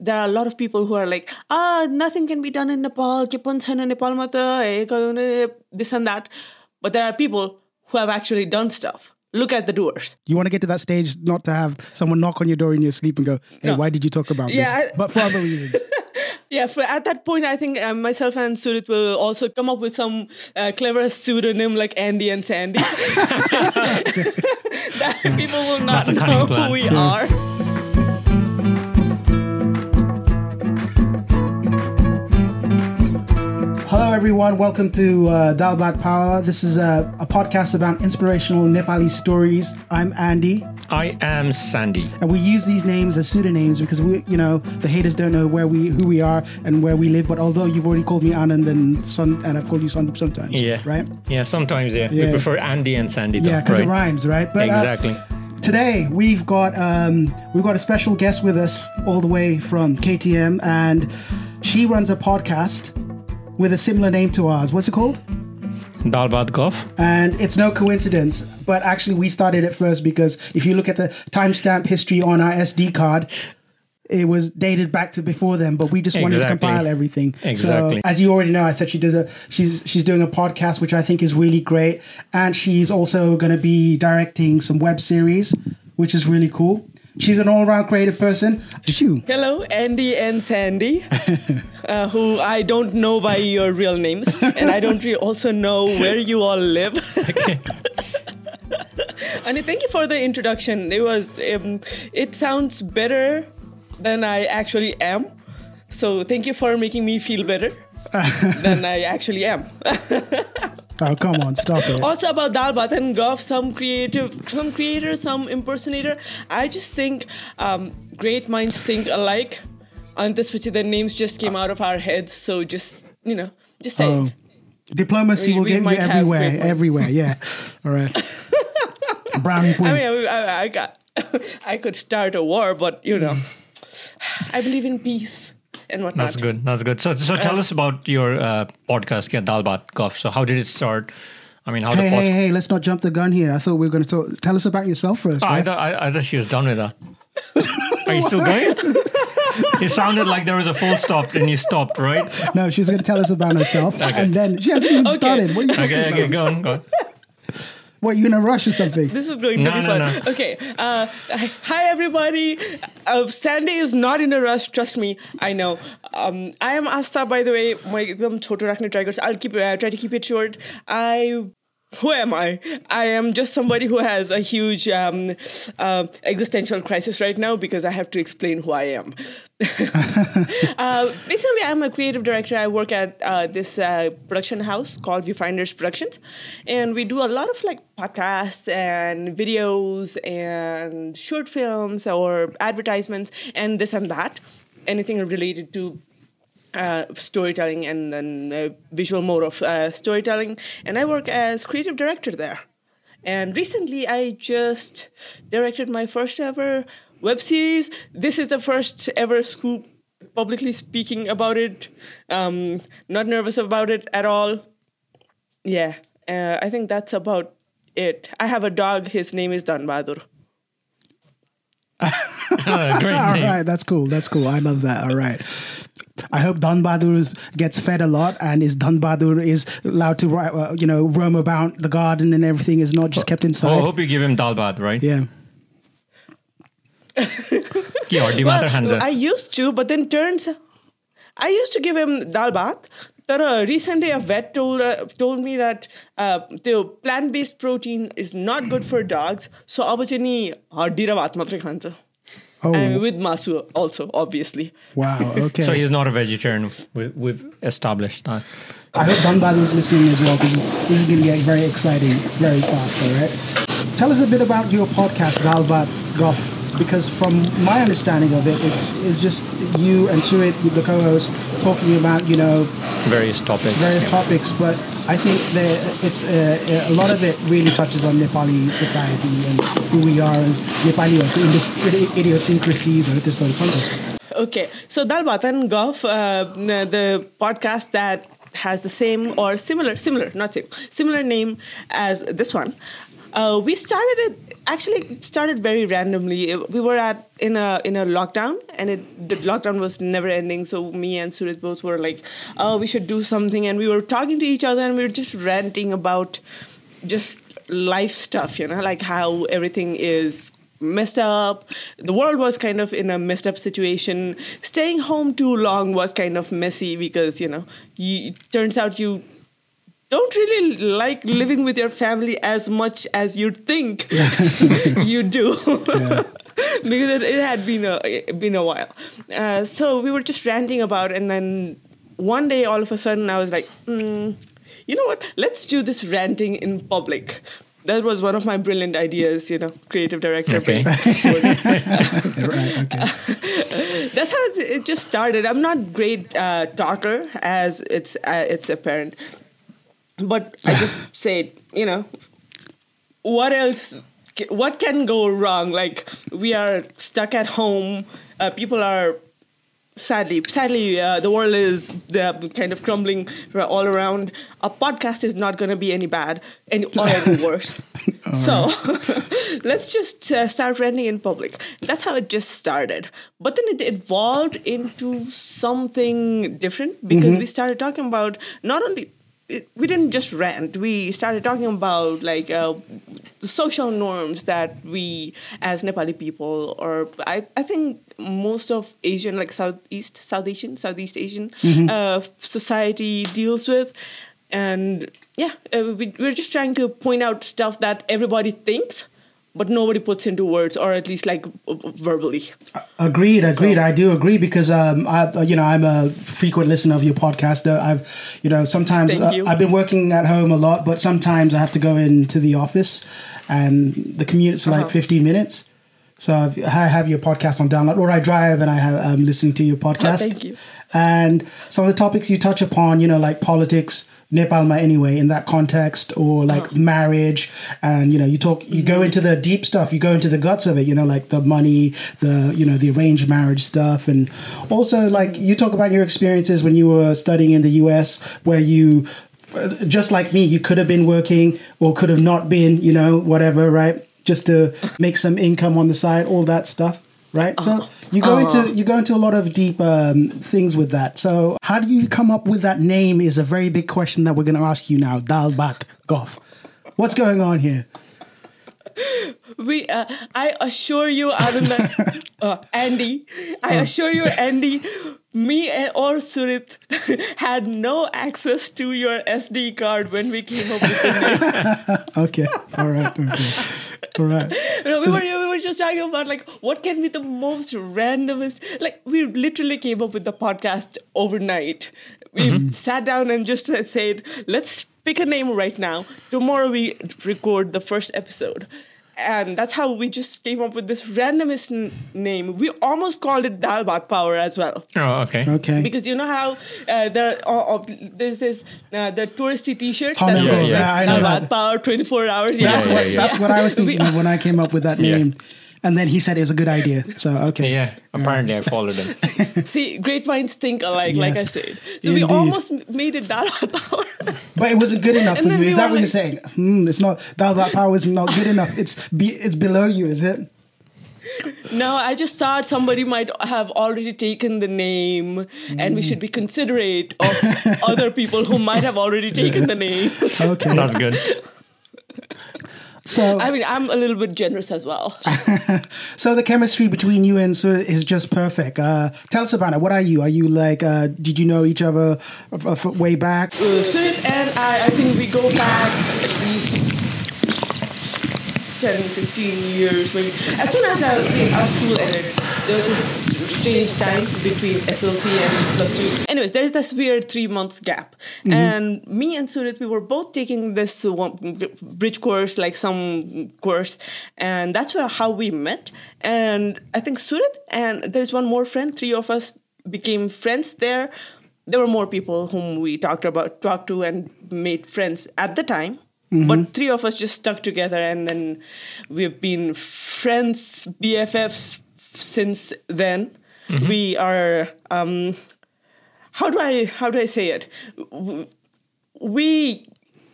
there are a lot of people who are like, ah, nothing can be done in Nepal. Nepal eh, eh, this and that. But there are people who have actually done stuff. Look at the doers. You want to get to that stage not to have someone knock on your door in your sleep and go, hey, no. why did you talk about yeah, this? I, but for other reasons. yeah, for, at that point, I think uh, myself and Surit will also come up with some uh, clever pseudonym like Andy and Sandy. that people will not know who we are. Everyone. Welcome to uh, Dalbat Power. This is a, a podcast about inspirational Nepali stories. I'm Andy, I am Sandy. and we use these names as pseudonyms because we, you know, the haters don't know where we, who we are, and where we live. But although you've already called me Anand and Sun, and I've called you Sandeep sometimes, Yeah. right? Yeah, sometimes, yeah. Yeah. We prefer Andy and Sandy, though. Yeah, because right? it rhymes, right? But, uh, exactly. Today we've got um, we've got a special guest with us all the way from KTM, and she runs a podcast with a similar name to ours. What's it called? Dalbat Goff. And it's no coincidence, but actually we started it first because if you look at the timestamp history on our SD card, it was dated back to before then, but we just wanted to compile everything. Exactly. So, as you already know, I said she does a she's she's doing a podcast, which I think is really great, and she's also going to be directing some web series, which is really cool. She's an all-around creative person. Did you? Hello, Andy and Sandy, uh, who I don't know by your real names, and I don't re- also know where you all live. Okay. And thank you for the introduction. It was um, it sounds better than I actually am. So thank you for making me feel better than I actually am. Oh, come on, stop it. also about Dal Bhat and Goff, some creative, some creator, some impersonator. I just think um, great minds think alike. And this which the names just came out of our heads. So just you know, just say Oh, diplomacy We- will we get you everywhere, everywhere. Yeah. All right. Brownie I points. mean, I, I, I got, I could start a war, but you know, I believe in peace and whatnot. That's good. That's good. So, so tell us about your uh, podcast, yeah, Dalbat Goff. So, how did it start? I mean, how Hey, the hey, podcast. hey, let's not jump the gun here. I thought we were going to talk. Tell us about yourself first. Oh, I, right? thought, I, I thought she was done with that. Are you still going? it sounded like there was a full stop and you stopped, right? no, she's going to tell us about herself. And then she hasn't even Okay. started. What are you talking Okay, okay, about? go on, go on. What you gonna rush or something? This is going no, to be no, fun. No. Okay. Uh, hi everybody. Uh, Sandy is not in a rush. Trust me. I know. Um, I am Asta, by the way. My um, Choto Rakne Tigers. I'll keep uh, try to keep it short. I who am I? I am just somebody who has a huge um, uh, existential crisis right now because I have to explain who I am. uh, basically, I'm a creative director. I work at uh, this uh, production house called Viewfinders Productions, and we do a lot of like podcasts and videos and short films or advertisements and this and that. Anything related to uh, storytelling and then uh, visual mode of uh, storytelling. And I work as creative director there. And recently, I just directed my first ever web series. This is the first ever scoop publicly speaking about it. Um, not nervous about it at all. Yeah, uh, I think that's about it. I have a dog. His name is Dhan Bahadur. Uh, great name. right, that's cool. That's cool. I love that. All right. I hope Dhan gets fed a lot and is Dhan is allowed to uh, you know roam about the garden and everything is not just kept oh, inside. Oh, I hope you give him dalbhat, right? Yeah. well, I used to, but then turns. I used to give him dalbhat. But uh, recently, a vet told uh, told me that uh, the plant based protein is not good for dogs. So, I was in a Oh, and with masu also obviously. wow. Okay. So he's not a vegetarian. We, we've established that. I hope Dhan Bahadur is listening as well because this is going to get very exciting very fast. All right. Tell us a bit about your podcast, Dalbat Golf, because from my understanding of it, it's, it's just you and Surit, the co-host, talking about you know Various topics. various topics. But I think that it's uh, a lot of it really touches on Nepali society and who we are as Nepali idiosyncrasies or this sort of something. Okay, so Dal Bhat Golf, uh, the podcast that has the same or similar, similar, not same, similar name as this one. Uh, we started it actually started very randomly. We were at in a in a lockdown, and it the lockdown was never ending. So me and Surit both were like, "Oh, we should do something," and we were talking to each other, and we were just ranting about just life stuff, you know, like how everything is messed up. The world was kind of in a messed up situation. Staying home too long was kind of messy because, you know, you, it turns out you don't really like living with your family as much as you think you do. because it, had been a been a while. Uh, so we were just ranting about, it, and then one day, all of a sudden, I was like, mm, you know what? Let's do this ranting in public. That was one of my brilliant ideas, you know, creative director. Okay. right, okay. That's how it just started. I'm not great uh, talker, as it's uh, it's apparent, but I just said, you know, what else? What can go wrong? Like we are stuck at home. Uh, people are sadly, sadly, uh, the world is kind of crumbling all around. A podcast is not going to be any bad, any or any worse. so let's just uh, start renting in public. That's how it just started. But then it evolved into something different because mm-hmm. we started talking about not only we didn't just rant. We started talking about like uh, the social norms that we as Nepali people, or I, I think most of Asian, like Southeast, South Asian, Southeast Asian mm-hmm. uh, society deals with. And yeah, uh, we, we're just trying to point out stuff that everybody thinks but nobody puts into words or at least like verbally agreed agreed so. i do agree because um i you know i'm a frequent listener of your podcast uh, i've you know sometimes you. i've been working at home a lot but sometimes i have to go into the office and the commute's uh-huh. like 15 minutes so I've, i have your podcast on download or i drive and i have i'm listening to your oh, podcast oh, thank you and some of the topics you touch upon you know like politics Nepalma anyway in that context or like oh. marriage and you know you talk you go mm-hmm. into the deep stuff you go into the guts of it you know like the money the you know the arranged marriage stuff and also like you talk about your experiences when you were studying in the US where you just like me you could have been working or could have not been you know whatever right just to make some income on the side all that stuff right so uh-huh. You go uh-huh. into you go into a lot of deep um, things with that. So how do you come up with that name? Is a very big question that we're going to ask you now. Dalbat Golf. What's going on here? We uh, i assure you Aruna, uh, andy. I uh. assure you andy me or surit had no access to your sd card when we came up with the name. Okay. All right okay. all right. No, we were we were just talking about like what can be the most randomest like we literally came up with the podcast overnight. We mm-hmm. sat down and just said let's pick a name right now. Tomorrow we record the first episode and that's how we just came up with this randomest n- name. We almost called it Dal Bhat Power as well. Oh, okay. Okay. Because you know how uh, there uh, uh, there's this uh, the touristy T-shirts. That's yeah, yeah. yeah, I know Dal Bhat Power, 24 hours. Yeah, that's yeah, what yeah, that's what I was thinking we, when I came up with that name. And then he said it was a good idea. So okay. Yeah. Apparently, I followed him. See, great minds think alike, yes. like I said. So Indeed. we almost made it that Power. but it wasn't good enough for you. Is that what like, you're saying? Hmm, it's not that Power is not good enough. It's be, it's below you, is it? No, I just thought somebody might have already taken the name, mm. and we should be considerate of other people who might have already taken the name. Okay, that's good. So I mean, I'm a little bit generous as well. so the chemistry between you and Sue is just perfect. Uh, tell us about it. What are you? Are you like? Uh, did you know each other way back? Uh, Sue and I, I think we go back at least 10, 15 years, maybe. As soon as our, our school ended, there was this strange time between SLC and plus two. Anyways, there's this weird three months gap. Mm-hmm. And me and Surit, we were both taking this one, bridge course, like some course. And that's where how we met. And I think Surit and there's one more friend, three of us became friends there. There were more people whom we talked about, talked to, and made friends at the time. Mm-hmm. But three of us just stuck together, and then we've been friends, BFFs since then. Mm-hmm. We are um, how do I how do I say it? We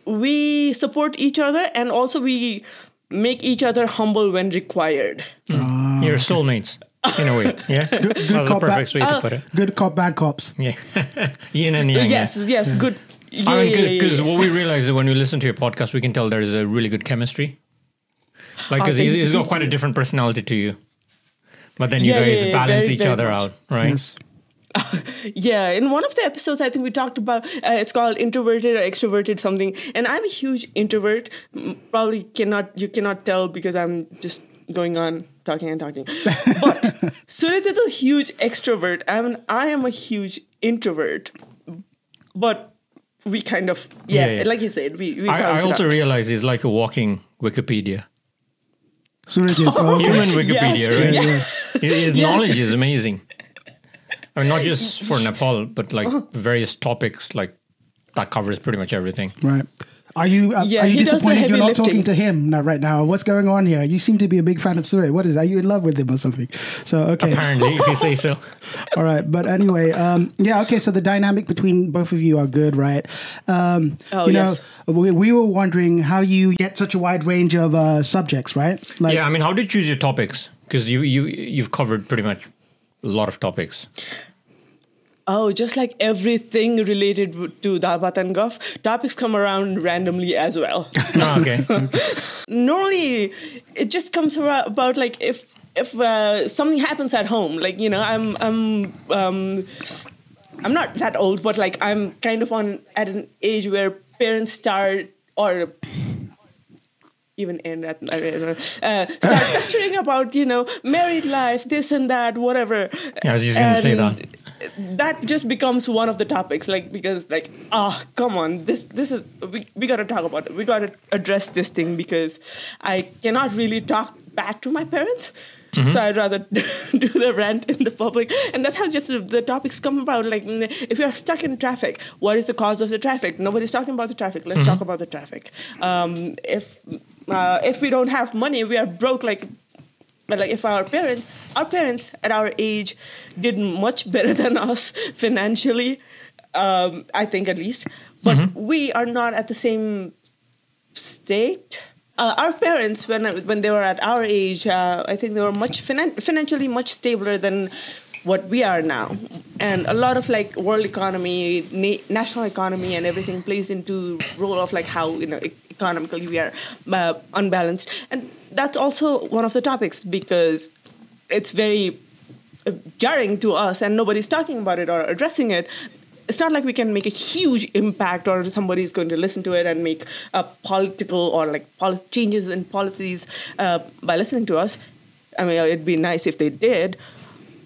we support each other, and also we make each other humble when required. You're soulmates in a way. Yeah, that's the cop, perfect bad- way to uh, put it. Good cop, bad cops. Yeah, yin and yang. yes, yes, good. Yeah, I mean, yeah, yeah, because yeah. what we realize is when we listen to your podcast, we can tell there is a really good chemistry. Like, Oh, because thank he's, he's you. got quite a different personality to you. But then you Yeah, yeah, guys yeah, balance very, each very other much. out, right? Yes. Yeah, in one of the episodes, I think we talked about uh, it's called introverted or extroverted something, and I'm a huge introvert. Probably cannot you cannot tell because I'm just going on talking and talking. But Surit is a huge extrovert. I mean, I am a huge introvert. But we kind of yeah, Yeah, yeah. like you said, we we I, I also realize he's like a walking Wikipedia. Suraj is. Oh, okay. Human Wikipedia, Yes. right? Yeah. His his Yes. knowledge is amazing. I mean, not just for Nepal, but like various topics, like that covers pretty much everything. Right. Are you uh, Yeah, are you he does the disappointed you're not lifting. talking to him now, right now? What's going on here? You seem to be a big fan of Suraj. What is? Are you in love with him or something? So okay, Apparently, if you say so. all right. But anyway, um, yeah, okay. So the dynamic between both of you are good, right? Um, Oh, you know, yes. we, we were wondering how you get such a wide range of uh, subjects, right? Like, Yeah, I mean, how did you choose your topics? Because you you you've covered pretty much a lot of topics. Oh, just like everything related to Dalbat and Gulf, topics come around randomly as well. Oh, okay. normally it just comes about, about like if if uh, something happens at home like you know i'm i'm um i'm not that old but like i'm kind of on at an age where parents start or even end at I uh, start pestering about you know married life this and that whatever Yeah, I was just gonna say that. That just becomes one of the topics like because like ah come on this this is we, we got to talk about it. We got to address this thing because i cannot really talk back to my parents. So i'd rather do the rant in the public. And that's how just the, topics come about. Like mm, if you're stuck in traffic what is the cause of the traffic? Nobody's talking about the traffic. Let's talk about the traffic. Um, if uh, if we don't have money we are broke like but like if our parents our parents at our age did much better than us financially um, i think at least. But we are not at the same state. Uh, our parents when when they were at our age uh, i think they were much finan- financially much stabler than what we are now. And a lot of like world economy na- national economy and everything plays into role of like how you know e- economically we are uh, unbalanced. And that's also one of the topics because it's very uh, jarring to us and nobody's talking about it or addressing it. It's not like we can make a huge impact or somebody's going to listen to it and make a political or like poli- changes in policies uh, by listening to us. I mean it'd be nice if they did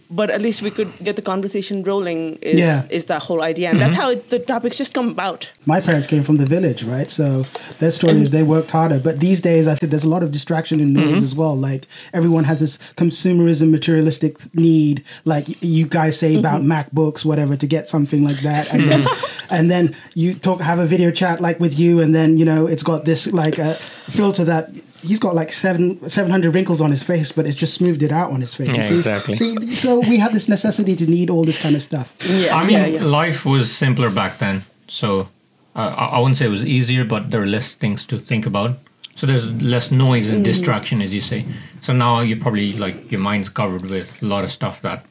but at least we could get the conversation rolling is, Yeah. is the whole idea and that's mm-hmm. how it, the topics just come about my parents came from the village, right? So their story is they worked harder. But these days, I think there's a lot of distraction and noise mm-hmm. as well. Like everyone has this consumerism, materialistic need, like you guys say about mm-hmm. MacBooks, whatever, to get something like that, and then and then you talk, have a video chat like with you, and then you know it's got this like uh, filter that. He's got like seven seven hundred wrinkles on his face, but it's just smoothed it out on his face. Yeah, see? exactly. See, so we have this necessity to need all this kind of stuff. yeah I mean, yeah, yeah. life was simpler back then. So uh, I I wouldn't say it was easier, but there were less things to think about. So there's less noise and distraction, as you say. So now you're probably like your mind's covered with a lot of stuff that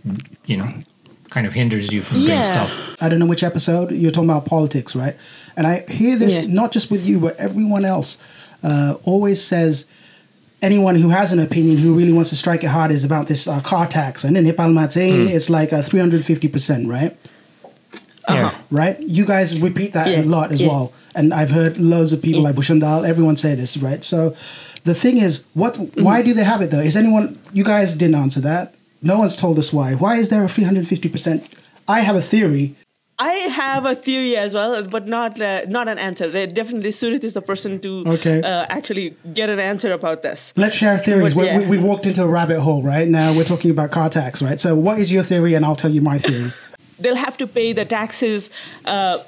you know kind of hinders you from doing stuff. I don't know which episode you're talking about politics, right? And I hear this Yeah. not just with you, but everyone else uh, always says anyone who has an opinion who really wants to strike it hard is about this uh, car tax. And in Nepal Matse, it's like a 350%, right? Yeah. Right? You guys repeat that Yeah, a lot as yeah. well. And I've heard loads of people like Bushandal, everyone say this, right? So the thing is, what? Mm. why do they have it though? Is anyone, you guys didn't answer that. No one's told us why. Why is there a 350%? I have a theory I have a theory as well, but not uh, not an answer. Uh, Definitely, Surit is the person to Okay. uh, actually get an answer about this. Let's share theories. But, We- yeah. we, we walked into a rabbit hole, right? Now we're talking about car tax, right? So, what is your theory? And I'll tell you my theory. They'll have to pay the taxes uh,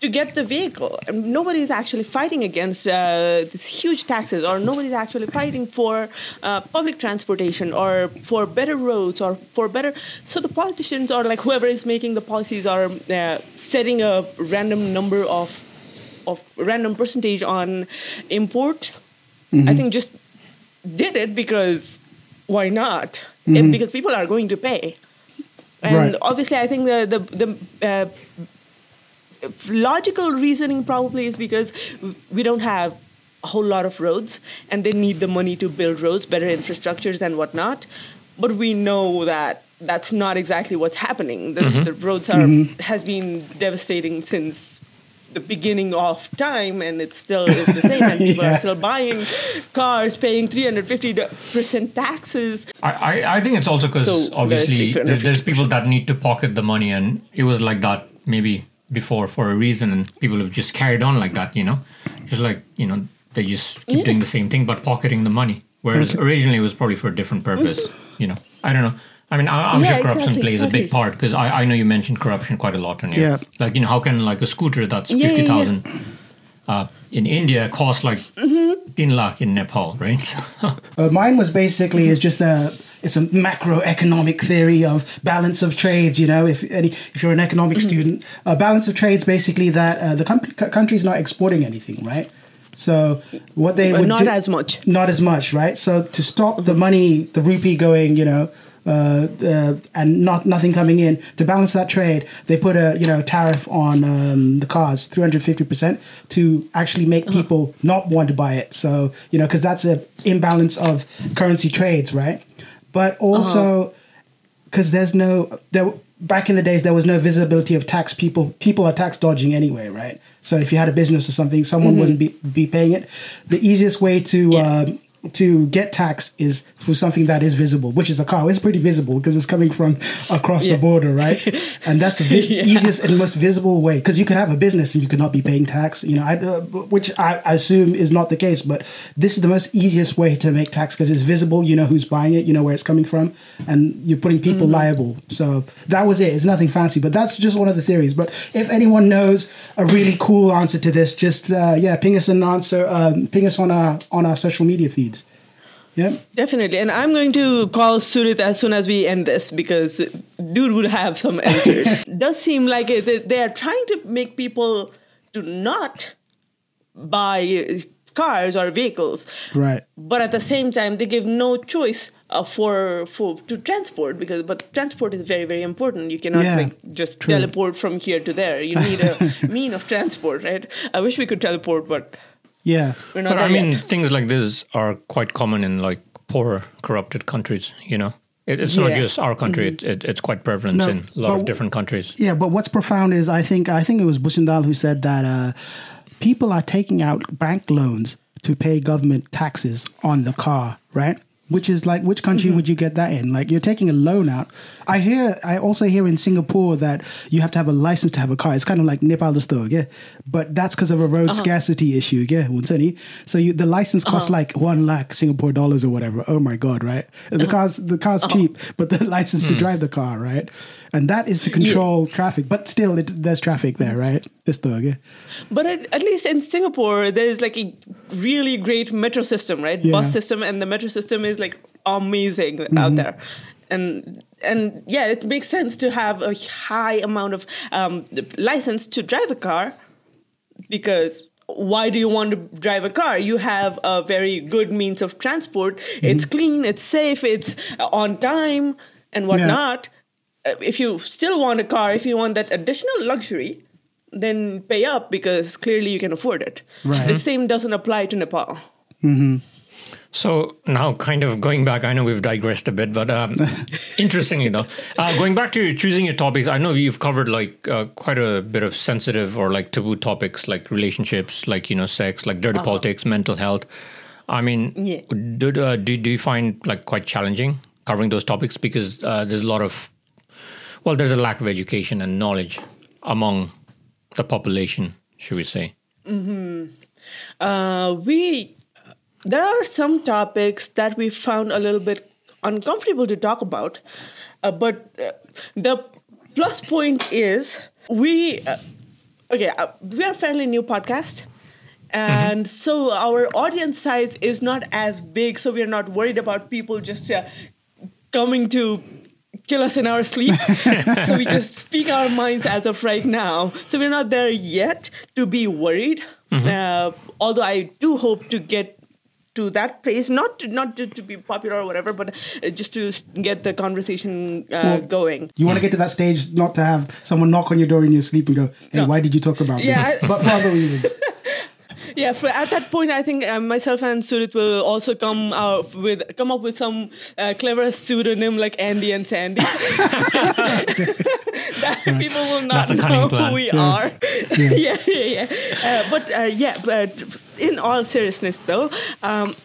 to get the vehicle. And nobody's actually fighting against uh, these huge taxes, or nobody's actually fighting for uh, public transportation, or for better roads, or for better. So the politicians, or like whoever is making the policies, are uh, setting a random number of of random percentage on imports. I think just did it because why not? It- because people are going to pay. And Right. obviously, I think the the the uh, logical reasoning probably is because we don't have a whole lot of roads, and they need the money to build roads, better infrastructures, and whatnot. But we know that that's not exactly what's happening. The, mm-hmm. the roads are mm-hmm. has been devastating since the beginning of time, and it still is the same. And people Yeah. are still buying cars, paying three hundred fifty percent taxes. I, I, I think it's also because So, obviously there's, there's people that need to pocket the money, and it was like that maybe before for a reason, and people have just carried on like that, you know, just like you know they just keep Yeah. doing the same thing but pocketing the money, whereas originally it was probably for a different purpose, you know. I don't know. I mean, I, I'm Yeah, sure corruption exactly, plays a big part because I, I know you mentioned corruption quite a lot on here. Yeah. Like you know, how can like a scooter that's Yeah, yeah, fifty yeah. uh, in India cost like Mm-hmm. 10 lakh in Nepal, right? Uh, mine was basically is just a it's a macroeconomic theory of balance of trades. You know, if any if you're an economic Mm-hmm. student, uh, balance of trades basically that uh, the com- country's not exporting anything, right? So what they would not do- as much. not as much, right? So to stop the money, the rupee going, you know, uh, uh, and not nothing coming in to balance that trade, they put a you know tariff on um, the cars, three hundred fifty percent, to actually make people not want to buy it. So you know, because that's a imbalance of currency trades, right? But also because there's no there back in the days there was no visibility of tax people. People are tax dodging anyway right? So if you had a business or something someone wouldn't be, be paying it. The easiest way to Yeah. um, to get tax is for something that is visible which is a car. It's pretty visible because it's coming from across Yeah. the border right? And that's the vi- Yeah. easiest and most visible way because you could have a business and you could not be paying tax you know I, uh, which I assume is not the case but this is the most easiest way to make tax because it's visible. You know who's buying it. You know where it's coming from. And you're putting people liable. So that was it. It's nothing fancy but that's just one of the theories. But if anyone knows a really cool answer to this just uh, yeah ping us an answer um, ping us on our on our social media feeds yeah Definitely. And I'm going to call Surit as soon as we end this because dude would have some answers. Does seem like it, they- are trying to make people to not buy cars or vehicles. right But at the same time, they give no choice uh, for for to transport because but transport is very very important. You cannot Yeah, like just true. teleport from here to there. You need a mean of transport, right? I wish we could teleport, but yeah we're not But I mean, yet. things like this are quite common in like poor, corrupted countries. You know, it, it's not just our country; it, it, it's quite prevalent No, in a lot but- of different countries. Yeah, but what's profound is I think I think it was Bushendal who said that uh, people are taking out bank loans to pay government taxes on the car, right? Which is like, which country would you get that in? Like, you're taking a loan out. I hear, I also hear in Singapore that you have to have a license to have a car. It's kind of like Nepal store, yeah. But that's because of a road uh-huh. scarcity issue, yeah. Wunsani. So you, the license costs uh-huh. like one lakh Singapore dollars or whatever. Oh my god, right? The uh-huh. car's the car's cheap, but the license to hmm. drive the car, right? And that is to control traffic. But still, it, there's traffic there, right? This though, yeah. But at, at least in Singapore, there is like a really great metro system, right? Yeah. Bus system, and the metro system is like amazing Mm-hmm. out there. And and yeah, it makes sense to have a high amount of um, license to drive a car because why do you want to drive a car? You have a very good means of transport. Mm-hmm. It's clean, it's safe, it's on time, and whatnot. Uh, If you still want a car, if you want that additional luxury, then pay up because clearly you can afford it. Right. The same doesn't apply to Nepal. So now, kind of going back, I know we've digressed a bit, but um, interestingly though, uh, going back to choosing your topics, I know you've covered like uh, quite a bit of sensitive or like taboo topics, like relationships, like you know, sex, like dirty politics, mental health. I mean, Yeah. do, uh, do do you find like quite challenging covering those topics because uh, there's a lot of well, there's a lack of education and knowledge among the population, should we say? Uh, we there are some topics that we found a little bit uncomfortable to talk about, uh, but uh, the plus point is we uh, okay uh, we are a fairly new podcast. And so our audience size is not as big, so we are not worried about people just uh, coming to kill us in our sleep. so we just speak our minds as of right now. So we're not there yet to be worried. Uh, although I do hope to get to that place, not to, not to, to be popular or whatever, but uh, just to get the conversation uh, Well, going. You want to get to that stage, not to have someone knock on your door in your sleep and go, "Hey, No. why did you talk about Yeah, this?" I- but for other reasons. Yeah, for, at that point, I think uh, myself and Surit will also come out with come up with some uh, clever pseudonym like Andy and Sandy. that people will not That's a cunning know plan. who we Yeah. are. Yeah, yeah, yeah. Uh, but uh, yeah, but in all seriousness, though. Um,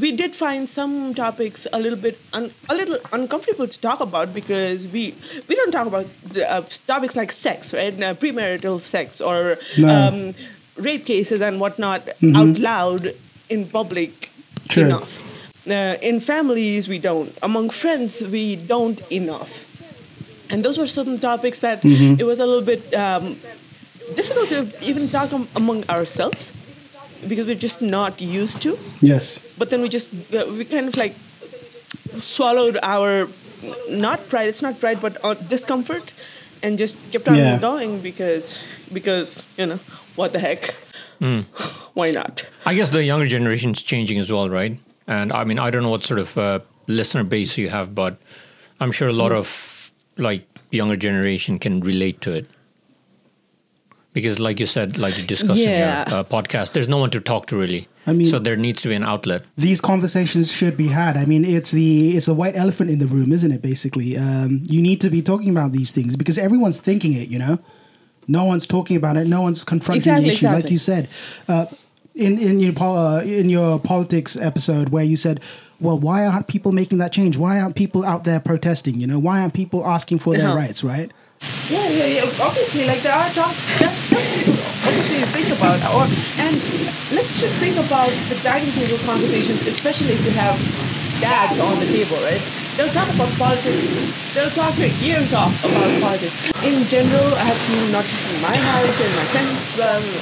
we did find some topics a little bit un- a little uncomfortable to talk about because we we don't talk about the, uh, topics like sex, right? Uh, premarital sex or No. um, rape cases and whatnot out loud in public True. enough. Uh, in families, we don't. Among friends, we don't enough. And those were certain topics that it was a little bit um, difficult to even talk am- among ourselves because we're just not used to. Yes. But then we just uh, we kind of like swallowed our not pride. It's not pride, but uh, discomfort, and just kept on Yeah. going because because you know what the heck, why not? I guess the younger generation is changing as well, right? And I mean, I don't know what sort of uh, listener base you have, but I'm sure a lot of like younger generation can relate to it. Because, like you said, like you discussed Yeah. in your uh, podcast, there's no one to talk to really. I mean- so there needs to be an outlet. These conversations should be had. I mean, it's the it's the white elephant in the room, isn't it? Basically, um, you need to be talking about these things because everyone's thinking it. You know, no one's talking about it. No one's confronting Exactly, the issue, like you said. Uh, in in your uh, in your politics episode, where you said, "Well, why aren't people making that change? Why aren't people out there protesting? You know, why aren't people asking for their Uh-huh. rights? Right? Yeah, yeah, yeah. Obviously, like there are talk, that's stuff to obviously think about. Or and let's just think about the dining table conversations, especially if you have dads on the table, right? They'll talk about politics. They'll talk their ears off about politics. In general, I have seen not just in my house and my friends,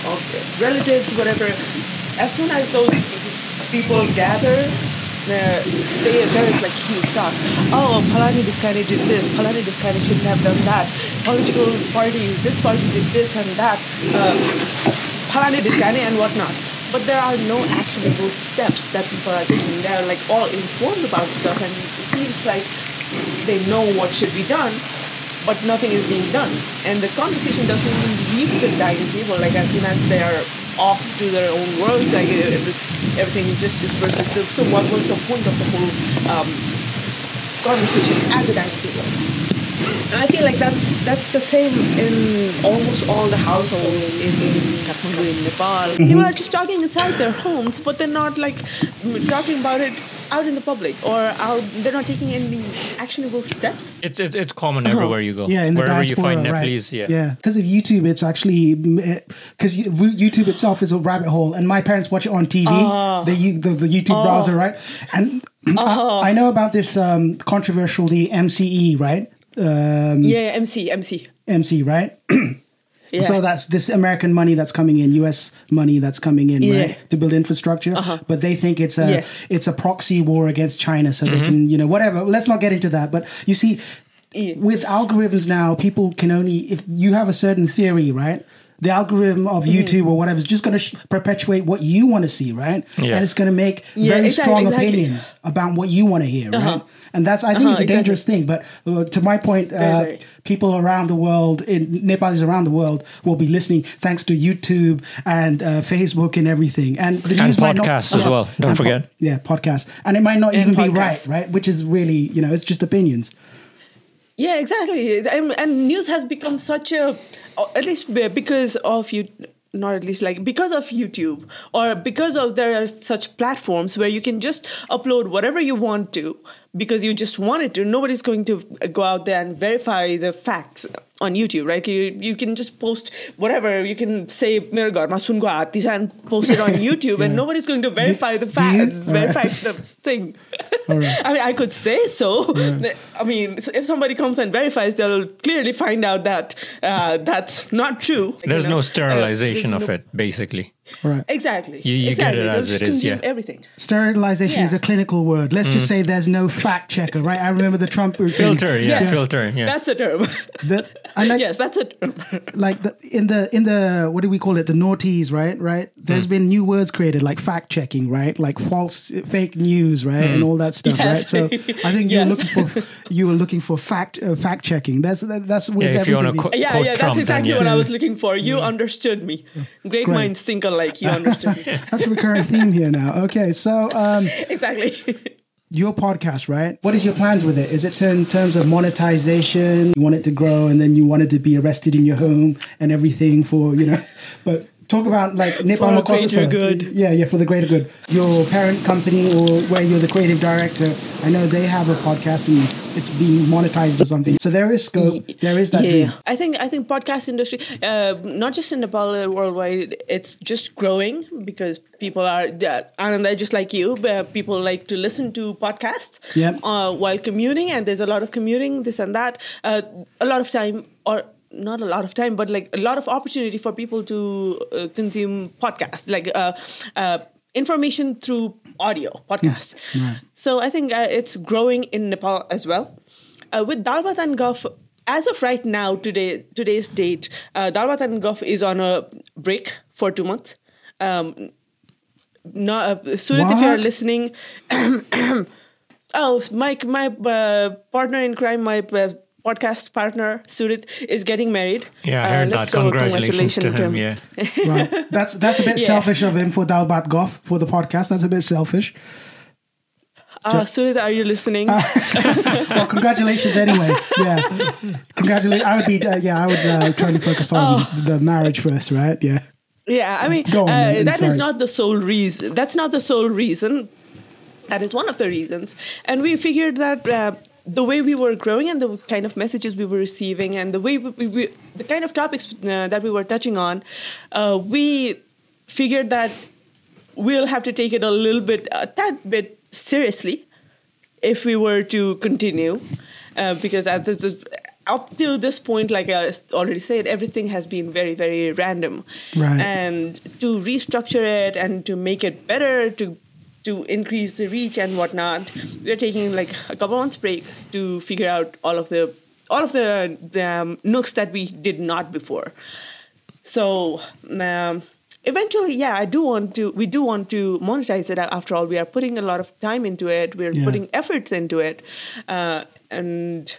or relatives, whatever. As soon as those people gather, there, there is like huge talk. Oh, Palani this did this. Palani this shouldn't have done that. Political parties, this party did this and that. Uh, Palani this and whatnot. But there are no actionable steps that people are taking. They're like all informed about stuff, and it feels like they know what should be done, but nothing is being done. And the conversation doesn't even leave the dining table. Like as soon as they are off to their own worlds, like every, everything just disperses. So, so what was the point of the whole um, conversation at the dining table? And I feel like that's that's the same in almost all the households in, in Kathmandu, in Nepal. People are just talking inside their homes, but they're not like talking about it out in the public or out. They're not taking any actionable steps. It's it's, it's common everywhere you go. Uh-huh. Yeah, in the Wherever diaspora, you find right. Nepalese, yeah. yeah. Because of YouTube, it's actually because YouTube itself is a rabbit hole, and my parents watch it on TV, Ah. the, the the YouTube browser, right? And Uh-huh. I, I know about this um, controversial the MCC, right? Um, Yeah, MC, MC. MC, right? Yeah. So that's this American money that's coming in, U.S. money that's coming in, Yeah. Uh-huh. right, to build infrastructure. But they think it's a Yeah. it's a proxy war against China, so Mm-hmm. they can, you know, whatever. Let's not get into that. But you see, Yeah. with algorithms now, people can only if you have a certain theory, right? The algorithm of Mm-hmm. YouTube or whatever is just going to sh- perpetuate what you want to see, right? Yeah. And it's going to make Yeah, very exactly, strong exactly. opinions about what you want to hear, right? Uh-huh. And that's I think Uh-huh, it's a exactly. dangerous thing. But uh, to my point, uh, very. people around the world, in Nepalis around the world, will be listening thanks to YouTube and uh, Facebook and everything, and the And news might not- podcasts as well, don't And po- forget. yeah, podcasts, and it might not And even be right, right? Which is really, you know, it's just opinions. Yeah, exactly. And, and news has become such a, at least because of you, not at least like because of YouTube or because of there are such platforms where you can just upload whatever you want to because you just wanted to. Nobody's going to go out there and verify the facts on YouTube, right? You you can just post whatever. You can say "Mere ghar sunko hati" and post it on YouTube, and nobody's going to verify the fact, you? verify the thing. All right. I mean, I could say so. I mean, if somebody comes and verifies, they'll clearly find out that uh, that's not true. There's you know, no uh, sterilization there's of no- it, basically. All right. Exactly. You- you get exactly. it They'll as it is, yeah. Everything. Sterilization is a clinical word. Let's just say there's no fact checker, right? I remember the Trump thing. Filter, yeah, Yes. filter, yeah. That's a term. The, like, yes, that's a term. like the, in the in the what do we call it? The noughties, right? Right. There's Hmm. been new words created like fact checking, right? Like false, fake news, right, and all that stuff, Yes. right? So I think you're Yes. looking for you were looking for fact uh, fact checking. That's that, that's with Yeah, if you wanna everything. co- yeah, quote yeah, Trump, that's then exactly yeah. what I was looking for. You understood me. Great, Great. minds think alike. Like you understood that's a recurring theme here now. Okay, so um, exactly. your podcast, right? What is your plans with it? Is it in terms of monetization? You want it to grow, and then you want it to be arrested in your home and everything for you know. But talk about like Nippon the Makoto. greater good. Yeah, yeah, for the greater good. Your parent company or where you're the creative director, I know they have a podcast and it's being monetized or something. So there is scope. There is that. yeah, dream. I think I think podcast industry, uh, not just in Nepal, uh, worldwide, it's just growing because people are uh, Ananda, just like you. Uh, people like to listen to podcasts Yep. uh, while commuting, and there's a lot of commuting, this and that. Uh, a lot of time, or not a lot of time, but like a lot of opportunity for people to uh, consume podcasts, like uh, uh, information through audio podcasts. So I think uh, it's growing in Nepal as well. Uh, with Dalbat and Gulf, as of right now, today today's date, uh, Dalbat and Gulf is on a break for two months. Um, no, uh, Surit, if you are listening, oh, Mike, my uh, partner in crime, my uh, podcast partner, Surit, is getting married. Yeah, I Uh, heard let's that. show Congratulations to him. congratulations Yeah. Right. That's that's a bit Yeah. selfish of him for Dalbat Goff for the podcast. That's a bit selfish. Uh, Surit, are you listening? Well, congratulations anyway. Yeah, congratulations. I would be. Uh, yeah, I would uh, try to focus on Oh. the marriage first, right? Yeah. Yeah, I mean, on, uh, that is not the sole reason. That's not the sole reason. That is one of the reasons. And we figured that uh, the way we were growing and the kind of messages we were receiving and the way we, we, we the kind of topics uh, that we were touching on, uh, we figured that we'll have to take it a little bit, a tad bit seriously if we were to continue, uh, because at this, up to this point, like I already said, everything has been very, very random. Right. And to restructure it and to make it better, to to increase the reach and whatnot, we're taking like a couple months break to figure out all of the all of the um, nooks that we did not before. So um, eventually, yeah, I do want to. We do want to monetize it. After all, we are putting a lot of time into it. We're Yeah. putting efforts into it, uh, and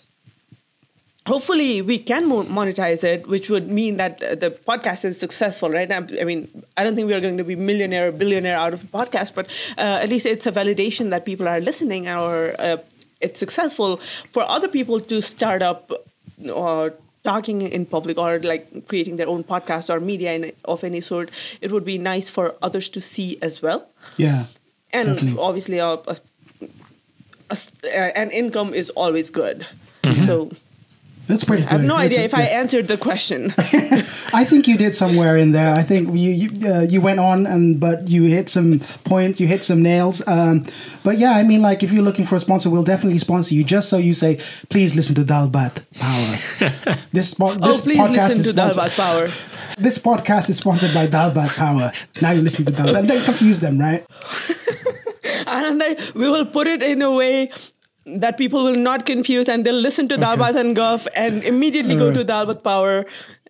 hopefully we can monetize it, which would mean that uh, the podcast is successful, right? I I mean, I don't think we are going to be millionaire or billionaire out of the podcast, but uh, at least it's a validation that people are listening or uh, it's successful for other people to start up or talking in public or like creating their own podcast or media in, of any sort. It would be nice for others to see as well Yeah. and Definitely. obviously a, a, a s- uh, an income is always good so That's pretty good. i have no That's idea a- if i answered the question I think you did somewhere in there. I think you you, uh, you went on and but you hit some points, you hit some nails. Um, but yeah, I mean, like if you're looking for a sponsor, we'll definitely sponsor you. Just so you say, please listen to Dalbat Power. this spo- oh please podcast listen is to sponsored- dalbat power This podcast is sponsored by Dalbat Power. Now you listen to Dalbat. Don't confuse them, right? and I, we will put it in a way that people will not confuse and they'll listen to dalbat and golf and immediately go to dalbat power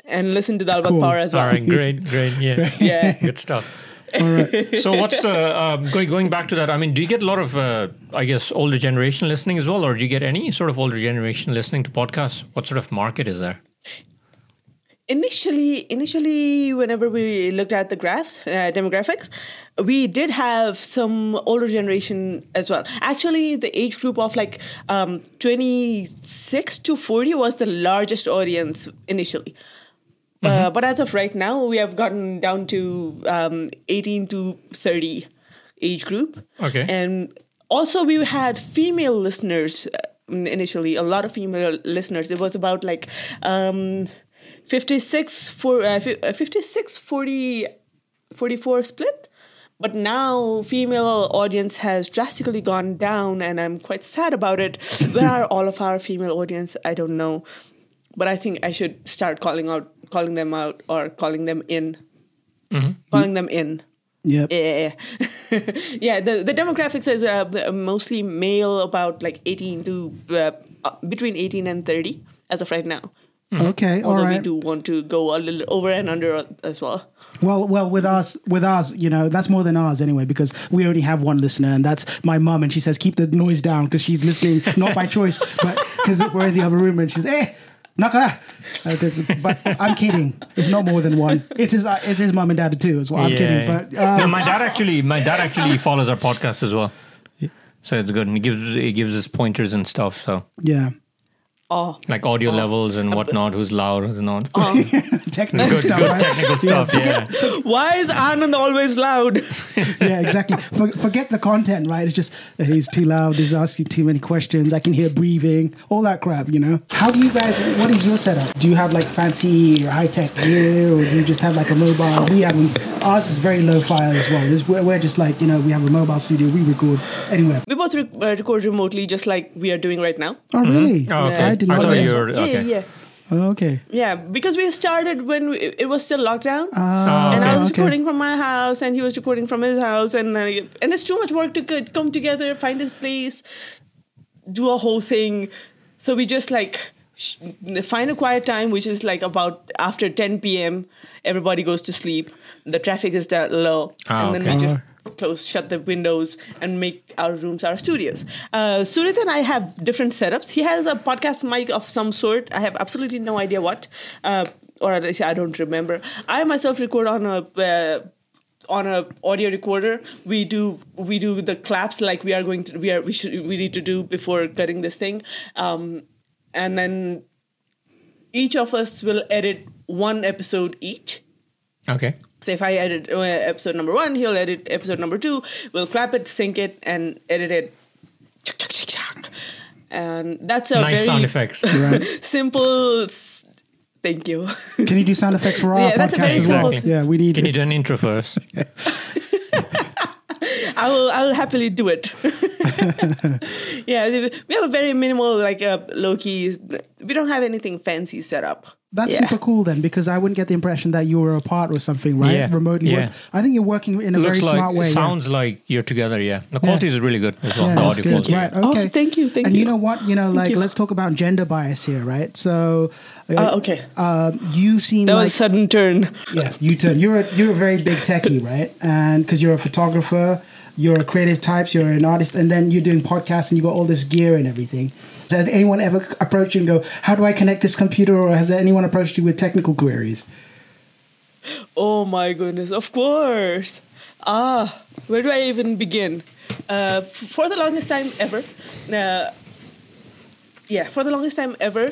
and listen to dalbat Cool. power as well All right, great, great, yeah, yeah good stuff. So, what's the um, going going back to that? I mean, do you get a lot of, uh, I guess, older generation listening as well, or do you get any sort of older generation listening to podcasts? What sort of market is there? initially initially whenever we looked at the graphs uh, demographics we did have some older generation as well. Actually the age group of like um, 26 to 40 was the largest audience initially. Uh, but as of right now we have gotten down to um, 18 to 30 age group. Okay. and also we had female listeners uh, initially a lot of female listeners. It was about like um, 56 for uh, uh, 56 40 44 split but now female audience has drastically gone down, and I'm quite sad about it. Where are all of our female audience? I don't know, but I think I should start calling out, calling them out, or calling them in, calling them in. Yep. Yeah, yeah. The the demographics is uh, mostly male, about like eighteen to uh, uh, between eighteen and thirty as of right now. Okay. All Although we do want to go a little over and under as well. Well, well, with us, with us, you know, that's more than ours anyway, because we only have one listener, and that's my mum, and she says keep the noise down because she's listening not by choice, but because we're in the other room, and she's eh. Naka. Uh, that's- but I'm kidding. It's not more than one. It's his. uh, It's his mum and dad too. As well. I'm kidding. But uh, no, my dad actually, my dad actually follows our podcast as well. So it's good, and he gives he gives us pointers and stuff. So yeah, Oh, like audio levels and whatnot, who's loud, who's not. technical good, stuff. good right? technical stuff. Yeah, why is Anand always loud? yeah, exactly. For, forget the content, right? It's just uh, he's too loud. He's asking too many questions. I can hear breathing, all that crap. You know. How do you guys? What is your setup? Do you have like fancy or high tech gear, or do you just have like a mobile? We have ours is very low fi as well. This we're, we're just like you know we have a mobile studio. We record anywhere. we both re- uh, record remotely, just like we are doing right now. Oh really? Oh, okay. I did I thought you were Yeah, okay. yeah, Oh, okay. yeah. Because we started when we, it was still lockdown. Ah, and okay, I was okay. recording from my house, and he was recording from his house, and uh, and it's too much work to co- come together, find his place, do a whole thing. So we just like sh- find a quiet time, which is like about after 10 p.m. Everybody goes to sleep. The traffic is that low, Ah, and then okay. we just close, shut the windows, and make our rooms our studios. Uh, Surit and I have different setups. He has a podcast mic of some sort. I have absolutely no idea what, uh, or at least I don't remember. I myself record on a. Uh, on a audio recorder we do we do the claps like we are going to we are we should we need to do before cutting this thing um and then each of us will edit one episode each Okay. So if I edit uh, episode number one, he'll edit episode number two. We'll clap it, sync it, and edit it. And that's a Nice very sound effects. simple. s- Thank you. Can you do sound effects for our Yeah, that's a podcast very as well? simple- Yeah, we need. Can you do an intro first? I will. I will happily do it. yeah, we have a very minimal, like uh, low key. We don't have anything fancy set up. That's Yeah. super cool then, because I wouldn't get the impression that you were apart or something, right? Yeah, Remotely. yeah. work. I think you're working in a very like smart way. it yeah. sounds like you're together. Yeah, the quality is really good as well. Yeah, the that's audio good. quality. Right. Oh, Okay. thank you, thank you. and you you. know what? You know, like you. let's talk about gender bias here, right? So, uh, Uh, okay, uh, you seem that like was a sudden turn. yeah, you turn. You're a, you're a very big techie, right? And because you're a photographer, you're a creative type, you're an artist, and then you're doing podcasts and you got all this gear and everything. Has anyone ever approached you and go, "How do I connect this computer?" Or has anyone approached you with technical queries? Oh my goodness, of course. Ah, where do I even begin? Uh, for the longest time ever, uh, yeah, for the longest time ever,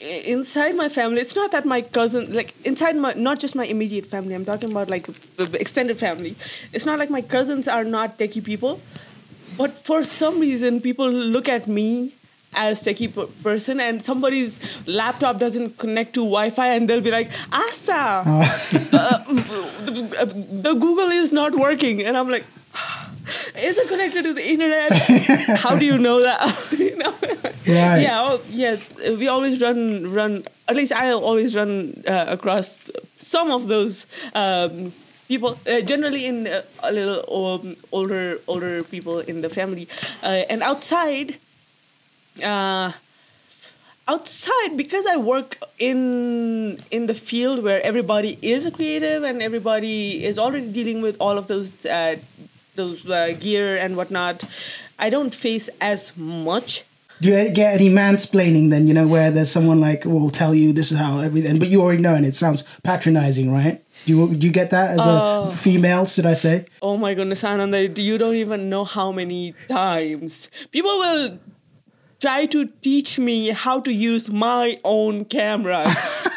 inside my family, it's not that my cousin, like inside my, not just my immediate family, I'm talking about like the extended family. It's not like my cousins are not techie people, but for some reason, people look at me as techie per- person and somebody's laptop doesn't connect to wi-fi and they'll be like asta uh, the, the Google is not working, and I'm like, is it connected to the internet? How do you know that? you know? Right. Yeah, oh, yeah. We always run, run. At least I always run uh, across some of those um, people. Uh, generally, in uh, a little um, older, older people in the family, uh, and outside. Uh, outside because i work in in the field where everybody is a creative and everybody is already dealing with all of those uh, those uh, gear and whatnot i don't face as much Do you get any mansplaining then? You know, where there's someone like will tell you this is how everything, but you already know, and it sounds patronizing, right? Do you do you get that as a female? Should I say? oh my goodness ananda you don't even know how many times people will try to teach me how to use my own camera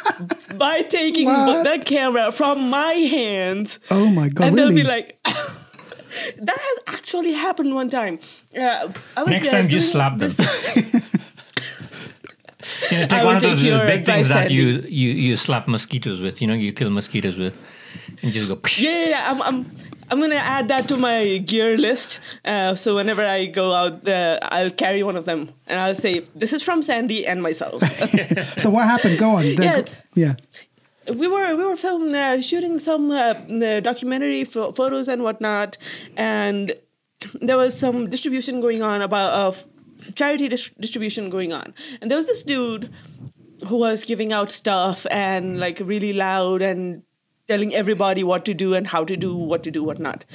by taking What? the camera from my hands Oh my god! and really? they'll be like that has actually happened one time uh, I was, Next uh, time, just doing slap them. You know, take will one of those your big things that you, you you slap mosquitoes with. You know, you kill mosquitoes with, and just go. yeah, yeah, yeah I'm, I'm I'm gonna add that to my gear list. Uh, so whenever I go out, uh, I'll carry one of them, and I'll say, "This is from Sandy and myself." So what happened? Go on. The- Yeah. yeah. we were we were filming uh, shooting some uh, uh, documentary pho- photos and whatnot, and there was some distribution going on about of charity dis- distribution going on, and there was this dude who was giving out stuff and like really loud and telling everybody what to do and how to do what to do what not.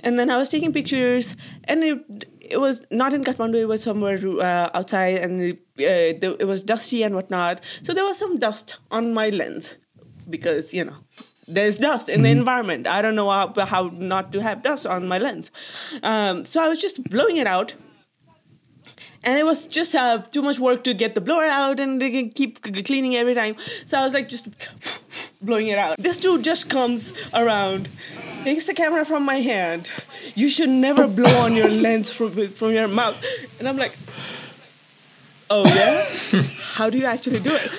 And then i was taking pictures and it, it was not in kathmandu it was somewhere uh, outside and it, uh, the- it was dusty and whatnot. So there was some dust on my lens because you know there's dust in the environment. I don't know how, how not to have dust on my lens. Um, so i was just blowing it out and it was just uh, too much work to get the blower out and they can keep cleaning every time. So I was like just blowing it out. This dude just comes around, takes the camera from my hand. You should never blow on your lens from from your mouth. And I'm like, oh yeah, how do you actually do it?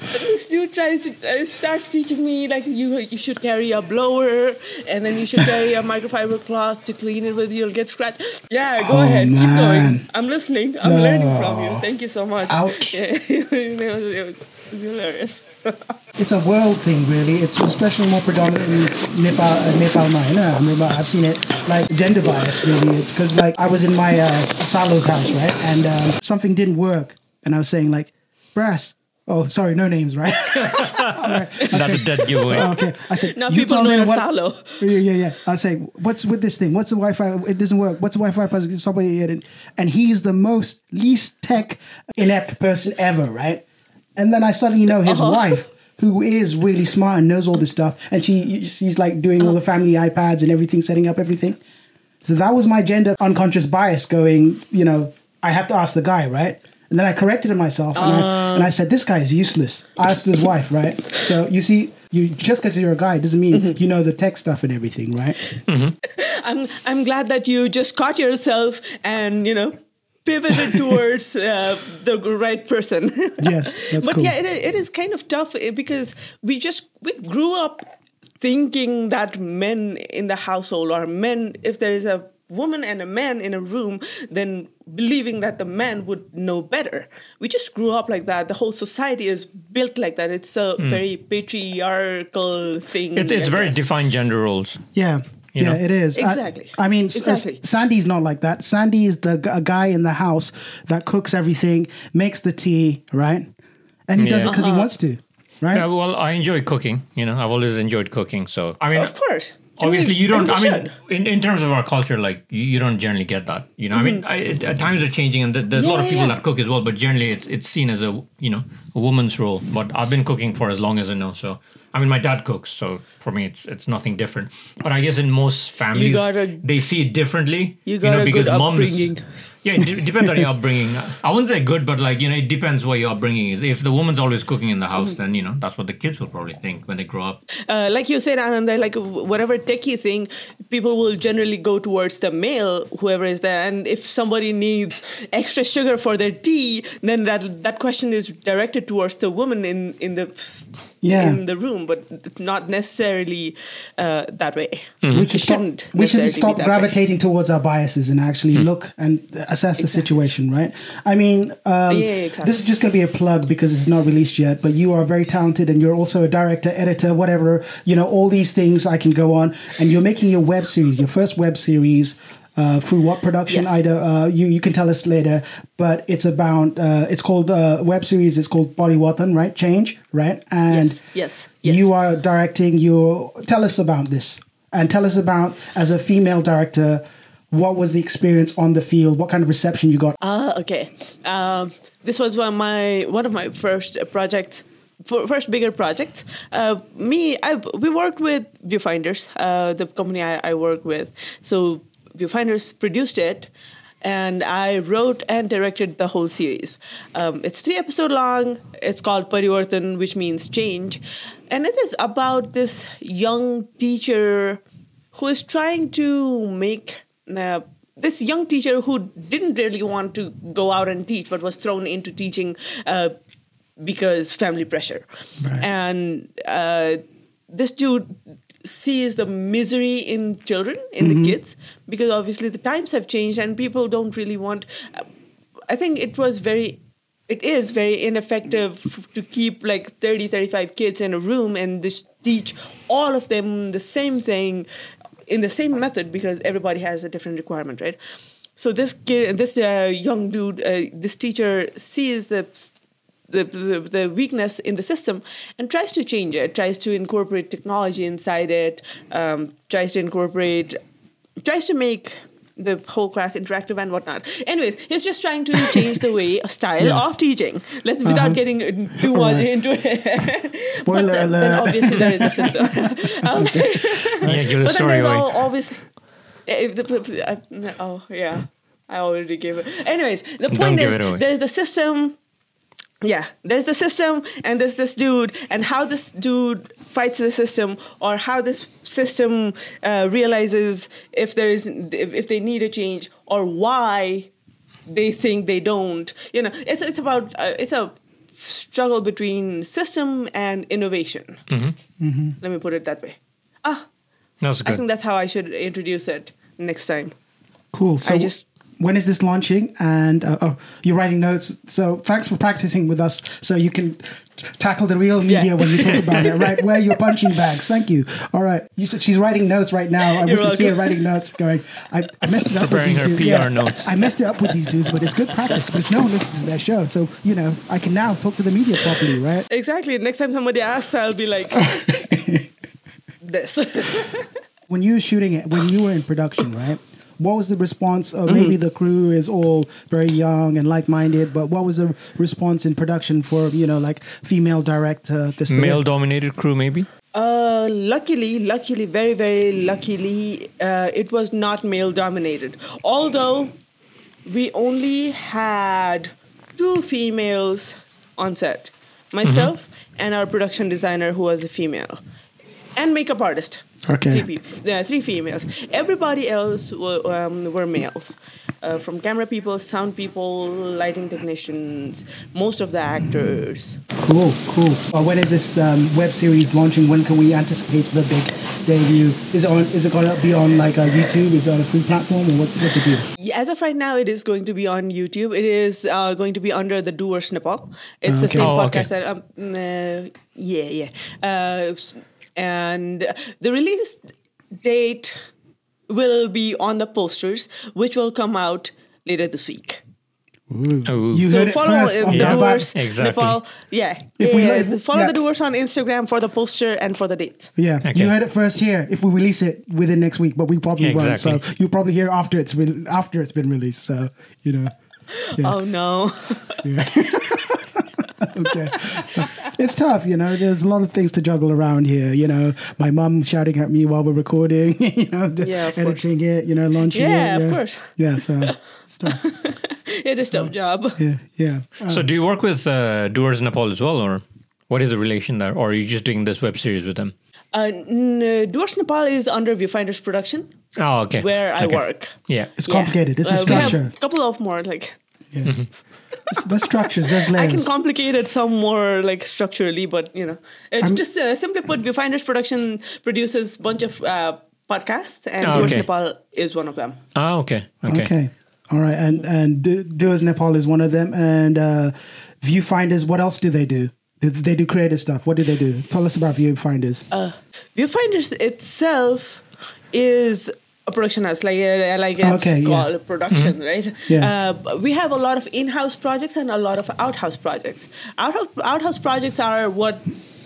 But this dude tries to uh, starts teaching me like you you should carry a blower and then you should carry a microfiber cloth to clean it with. You'll get scratched. Yeah, go Oh, ahead, keep going. I'm listening. I'm No. learning from you. Thank you so much. Ouch. Yeah, it, was, hilarious. It's a world thing, really. It's especially more predominant in Nepal, uh, Nepal now. I mean, I've seen it like gender bias, really. It's because like I was in my uh, Salo's house, right, and um, something didn't work, and I was saying like, brass. Oh, sorry, no names, right? That's a dead giveaway. Oh, okay. I said, Now you people tell know them your Salo. Yeah, yeah, yeah. I was saying, what's with this thing? What's the Wi-Fi? It doesn't work. What's the Wi-Fi password? Somebody here, and, and he's the most least tech inept person ever, right? And then I suddenly know his Uh-huh. wife, who is really smart and knows all this stuff, and she she's like doing all the family iPads and everything, setting up everything. So that was my gender unconscious bias going, you know, I have to ask the guy, right? And then I corrected myself and, I, and I said, this guy is useless. I asked his wife, right? So you see, you just because you're a guy doesn't mean you know the tech stuff and everything, right? I'm I'm glad that you just caught yourself and you know pivoted towards uh, the right person. Yes, that's but cool. yeah, it, it is kind of tough eh, because we just we grew up thinking that men in the household or men, if there is a woman and a man in a room, then believing that the man would know better. We just grew up like that. The whole society is built like that. It's a hmm. very patriarchal thing. It's, it's very defined gender roles. Yeah. You yeah, know? it is. Exactly. I, mean, s- s- Exactly. Sandy's not like that. Sandy is the g- a guy in the house that cooks everything, makes the tea, right? And he does it Yeah. because he uh-huh. wants to, right? Yeah, well, I enjoy cooking. You know, I've always enjoyed cooking. So I mean, Of course. Obviously you don't. I we mean, in, in terms of our culture, like you, you don't generally get that. You know, I mean, mm-hmm. I, it, at times are changing, and th- there's a lot of people yeah. that cook as well. But generally, it's it's seen as a you know a woman's role. But I've been cooking for as long as I know. So I mean, my dad cooks, so for me, it's it's nothing different. But I guess in most families, gotta- they see it differently. You got know, a because good moms. upbringing. Yeah, it depends on your upbringing. I wouldn't say good, but like you know, it depends what your upbringing is. If the woman's always cooking in the house, Mm-hmm. then you know that's what the kids will probably think when they grow up. uh, like you said, Ananda, like whatever techie thing, people will generally go towards the male, whoever is there. And if somebody needs extra sugar for their tea, then that that question is directed towards the woman in in the Yeah. in the room, but not necessarily uh, that way. we It should stop, we should stop be that way. gravitating towards our biases and actually look and assess the situation, right? I mean, um, Yeah, exactly. this is just going to be a plug because it's not released yet, but you are very talented and you're also a director, editor, whatever, you know, all these things I can go on. And you're making your web series, your first web series. Uh, through what production? Yes. Either uh, you you can tell us later, but it's about uh, it's called uh, web series. It's called Parivartan, right? Change, right? And Yes, yes, yes. you are directing your tell us about this and tell us about as a female director what was the experience on the field what kind of reception you got Ah, okay. Um, this was one of my one of my first uh, projects, first bigger projects. Uh, me, I we worked with Viewfinders, uh, the company I, I work with. So Viewfinders produced it, and I wrote and directed the whole series. Um, it's three episode long. It's called Parivartan, which means change, and it is about this young teacher who is trying to make. Uh, this young teacher who didn't really want to go out and teach but was thrown into teaching uh, because family pressure Right. and uh, this dude sees the misery in children, in the kids, because obviously the times have changed and people don't really want. I think it was very. It is very ineffective to keep like 30, 35 kids in a room and just teach all of them the same thing in the same method because everybody has a different requirement, right? So this kid, this uh, young dude, uh, this teacher sees the the, the, weakness in the system and tries to change it, tries to incorporate technology inside it, um, tries to incorporate, tries to make the whole class interactive and whatnot. Anyways, he's just trying to change the way, style Yeah. of teaching. Let's without Uh-huh. getting too much Alright. into it. Spoiler But then, then alert. obviously there is a system. I was like- Yeah, give the but then story there's away. all, obviously. If the, uh, oh yeah, I already gave it. Anyways, the Don't point is there's the system. Yeah, there's the system, and there's this dude, and how this dude fights the system, or how this system uh, realizes if there is if, if they need a change, or why they think they don't. You know, it's it's about uh, it's a struggle between system and innovation. Let me put it that way. Ah, That's good. I think that's how I should introduce it next time. Cool. So I just- when is this launching? And uh, oh, you're writing notes. So thanks for practicing with us, so you can t- tackle the real media Yeah. when you talk about it. Right? Wear your punching bags. Thank you. All right. You said she's writing notes right now. and we You're can see her writing notes. Going. I, I messed it up with Preparing these her dudes. PR notes. I messed it up with these dudes, but it's good practice because no one listens to their show. So you know, I can now talk to the media properly, right? Exactly. Next time somebody asks, I'll be like, this. when you were shooting it, when you were in production, right? What was the response? Of maybe Mm-hmm. the crew is all very young and like-minded, but what was the response in production for you know like female director? This Male dominated crew, maybe? Uh, luckily, luckily, very, very luckily, uh, it was not male dominated. Although we only had two females on set myself and our production designer, who was a female, and makeup artist. Okay. Three, people, uh, three females. Everybody else were, um, were males. Uh, from camera people, sound people, lighting technicians, most of the actors. Cool, cool. Uh, when is this um, web series launching? When can we anticipate the big debut? Is it on? Is it going to be on like uh, YouTube? Is it on a free platform, or what's what's it do? Yeah, As of right now, it is going to be on YouTube. It is uh, going to be under the Doers Nepal. It's the same Oh, okay. podcast that. Um, uh, yeah, yeah. Uh, s- and the release date will be on the posters, which will come out later this week. Ooh. You so heard it follow first uh, the Yeah. Doers Exactly. Nepal. Yeah, If we yeah, like- follow yeah. the Doers on Instagram for the poster and for the date. Yeah, Okay. you heard it first here. If we release it within next week, but we probably won't. So you'll probably hear after it's re- after it's been released. So you know. Yeah. Oh no! okay. It's tough, you know. There's a lot of things to juggle around here. You know, my mum shouting at me while we're recording. You know, Yeah, of editing it. You know, launching it. Yeah, of course. Yeah, so it's tough. it is tough job. Yeah, yeah. Uh, So, do you work with uh, Doers Nepal as well, or what is the relation there? Or are you just doing this web series with them? Uh, n- Doers Nepal is under Viewfinders Production, Oh, okay. where I Okay. work. Yeah. it's Yeah. complicated. It's a Uh, we have structure. a couple of more like Yeah. There's- there's structures. There's I can complicate it some more like structurally, but you know, it's I'm- just uh, simply put, Viewfinders Production produces bunch of uh, podcasts, and Oh, Doers okay. Nepal is one of them. Ah, okay. Okay. Okay. All right. And and Do- Doers Nepal is one of them. And uh, Viewfinders. What else do they do? They, they do creative stuff. What do they do? Tell us about Viewfinders. Uh, Viewfinders itself is a production house, like uh, like it's Okay, yeah. called production, right? Yeah. Uh, we have a lot of in-house projects and a lot of outhouse projects. Outhouse outhouse projects are what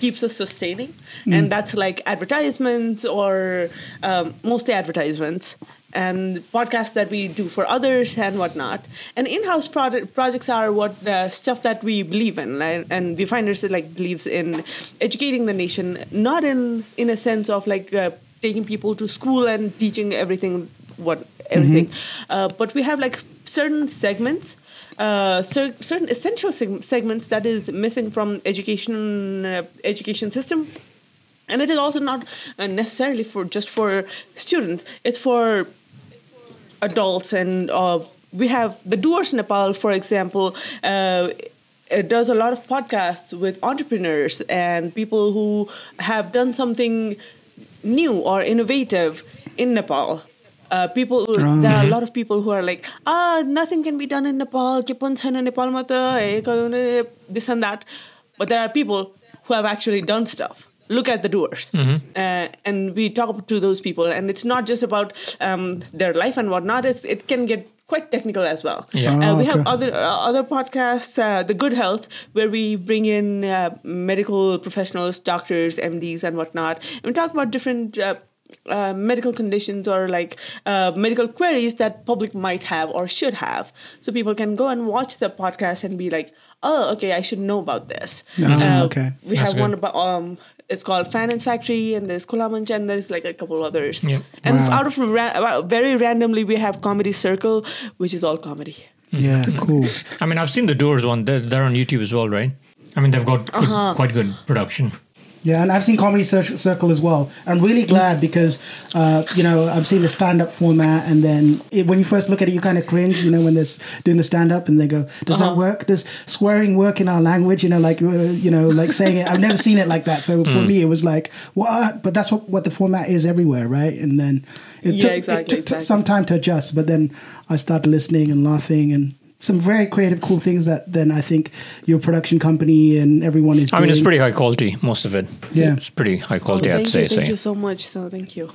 keeps us sustaining, and that's like advertisements or um, mostly advertisements and podcasts that we do for others and whatnot. And in-house product, projects are what uh, stuff that we believe in, right? and we find ourselves like believes in educating the nation, not in in a sense of like uh, taking people to school and teaching everything what everything, uh, but we have like certain segments. Uh, cer- certain essential seg- segments that is missing from education uh, education system. And it is also not uh, necessarily for just for students. It's for adults and uh, we have the doers nepal for example uh, it does a lot of podcasts with entrepreneurs and people who have done something new or innovative in Nepal. Uh, people, oh, there are a lot of people who are like, ah, nothing can be done in Nepal. Nepal eh, this and that. But there are people who have actually done stuff. Look at the doers, mm-hmm. uh, and we talk to those people, and it's not just about um, their life and whatnot. It's, it can get quite technical as well. Yeah. Uh, Oh, we have other uh, other podcasts, uh, the Good Health, where we bring in uh, medical professionals, doctors, MDs, and whatnot, and we talk about different. Uh, uh, medical conditions or like uh, medical queries that public might have or should have so people can go and watch the podcast and be like oh okay i should know about this Ah, okay. we That's have one about um it's called finance factory and there's Kulamanch and there's like a couple others Yeah. and Wow. out of ra- very randomly we have comedy circle which is all comedy Yeah, cool. I mean, I've seen the Doers one. They're, they're on YouTube as well, right? I mean, they've got good, Uh-huh. quite good production. Yeah, and I've seen Comedy Cir- Circle as well. I'm really glad because, uh, you know, I've seen the stand up format, and then it, when you first look at it, you kind of cringe, you know, when they're doing the stand up and they go, Does that work? Does swearing work in our language? You know, like, uh, you know, like saying it. I've never seen it like that. So for me, it was like, What? But that's what, what the format is everywhere, right? And then it Yeah, took, exactly, it took exactly. some time to adjust, but then I started listening and laughing and some very creative, cool things that then I think your production company and everyone is I mean, it's pretty high quality, most of it. Yeah. It's pretty high oh, quality, I'd thank say. you thank so, you so much so thank you